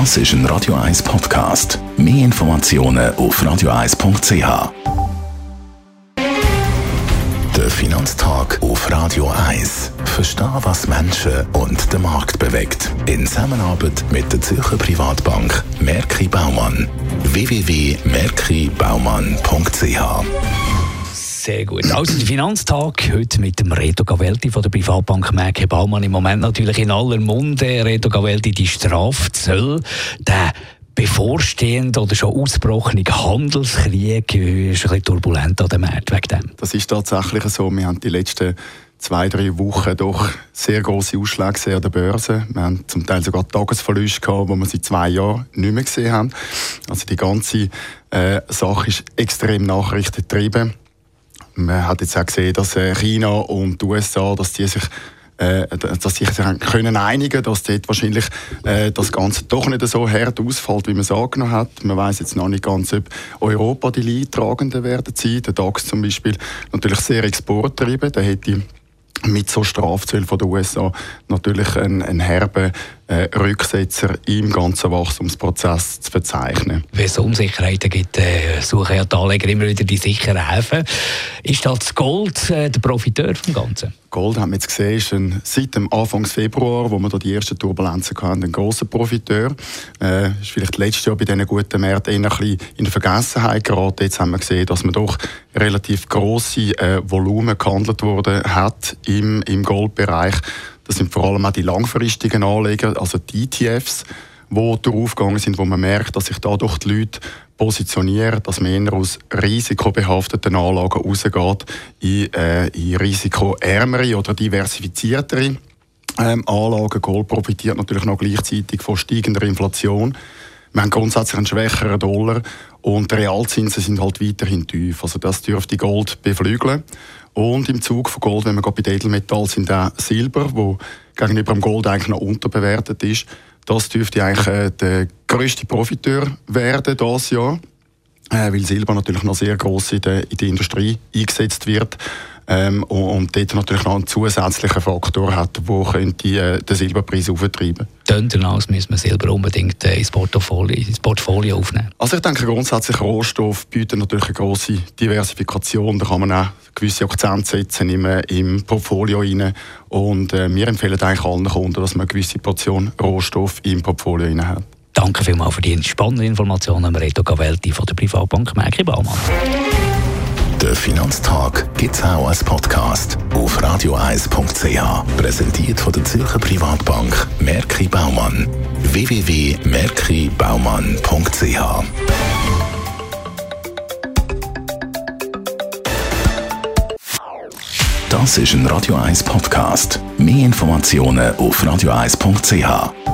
Das ist ein Radio 1 Podcast. Mehr Informationen auf radio1.ch. Der Finanztag auf Radio 1. Verstehen, was Menschen und den Markt bewegt. In Zusammenarbeit mit der Zürcher Privatbank Merki Baumann. www.merkibaumann.ch sehr gut. Also der Finanztag heute mit dem Reto Gavelti von der Privatbank Merke Baumann im Moment natürlich in aller Munde. Reto Gavelti, die Strafzölle, der bevorstehende oder schon ausgebrochene Handelskrieg ist ein bisschen turbulent an dem Markt wegen dem. Das ist tatsächlich so. Wir haben die letzten zwei, drei Wochen doch sehr große Ausschläge an der Börse. Wir haben zum Teil sogar Tagesverluste gehabt, die wir seit zwei Jahren nicht mehr gesehen haben. Also die ganze äh, Sache ist extrem nachrichtengetrieben. Man hat jetzt auch gesehen, dass äh, China und die USA, dass die sich äh, dass sich können einigen, dass dort wahrscheinlich äh, das Ganze doch nicht so hart ausfällt, wie man es angenommen hat. Man weiß jetzt noch nicht ganz, ob Europa die Leidtragenden werden sein. Der DAX zum Beispiel natürlich sehr exporttrieben. Der hätte mit so Strafzöllen von den USA natürlich einen, einen herben äh, Rücksetzer im ganzen Wachstumsprozess zu verzeichnen. Wenn es Unsicherheiten gibt, äh, suchen ja die Anleger immer wieder die sicheren Häfen. Ist das Gold äh, der Profiteur vom Ganzen? Gold haben wir jetzt gesehen, ist ein, seit dem Anfang Februar, wo wir da die ersten Turbulenzen hatten, ein großer Profiteur. Äh, ist vielleicht letztes Jahr bei diesen guten Märkten eher ein bisschen in Vergessenheit geraten. Jetzt haben wir gesehen, dass man doch relativ grosse äh, Volumen gehandelt worden hat im, im Goldbereich. Das sind vor allem auch die langfristigen Anleger, also die ETFs, die draufgegangen sind, wo man merkt, dass sich dadurch die Leute positionieren, dass man eher aus risikobehafteten Anlagen rausgeht in, äh, in risikoärmere oder diversifiziertere ähm, Anlagen. Gold profitiert natürlich noch gleichzeitig von steigender Inflation. Wir haben grundsätzlich einen schwächeren Dollar und die Realzinsen sind halt weiterhin tief. Also das dürfte Gold beflügeln. Und im Zug von Gold, wenn wir bei den Edelmetallen sind auch Silber, wo gegenüber dem Gold eigentlich noch unterbewertet ist. Das dürfte eigentlich äh, der größte Profiteur werden dieses Jahr, äh, weil Silber natürlich noch sehr groß in in der Industrie eingesetzt wird ähm, und, dort natürlich noch einen zusätzlichen Faktor hat, der könnte, äh, den Silberpreis auftreiben könnte. aus müssen wir Silber unbedingt äh, ins, Portfolio, ins Portfolio aufnehmen? Also ich denke grundsätzlich Rohstoff bietet natürlich eine grosse Diversifikation. Da kann man auch gewisse Akzente setzen im, im Portfolio rein. Und äh, wir empfehlen eigentlich allen Kunden, dass man eine gewisse Portion Rohstoff im Portfolio rein hat. Danke vielmals für die spannenden Informationen, Reto Gavelti von der Privatbank Merki Baumann. Der Finanztag gibt es auch als Podcast auf radioeis.ch. Präsentiert von der Zürcher Privatbank Merki Baumann. www.merkibaumann.ch Das ist ein Radio 1 Podcast. Mehr Informationen auf radioeis.ch.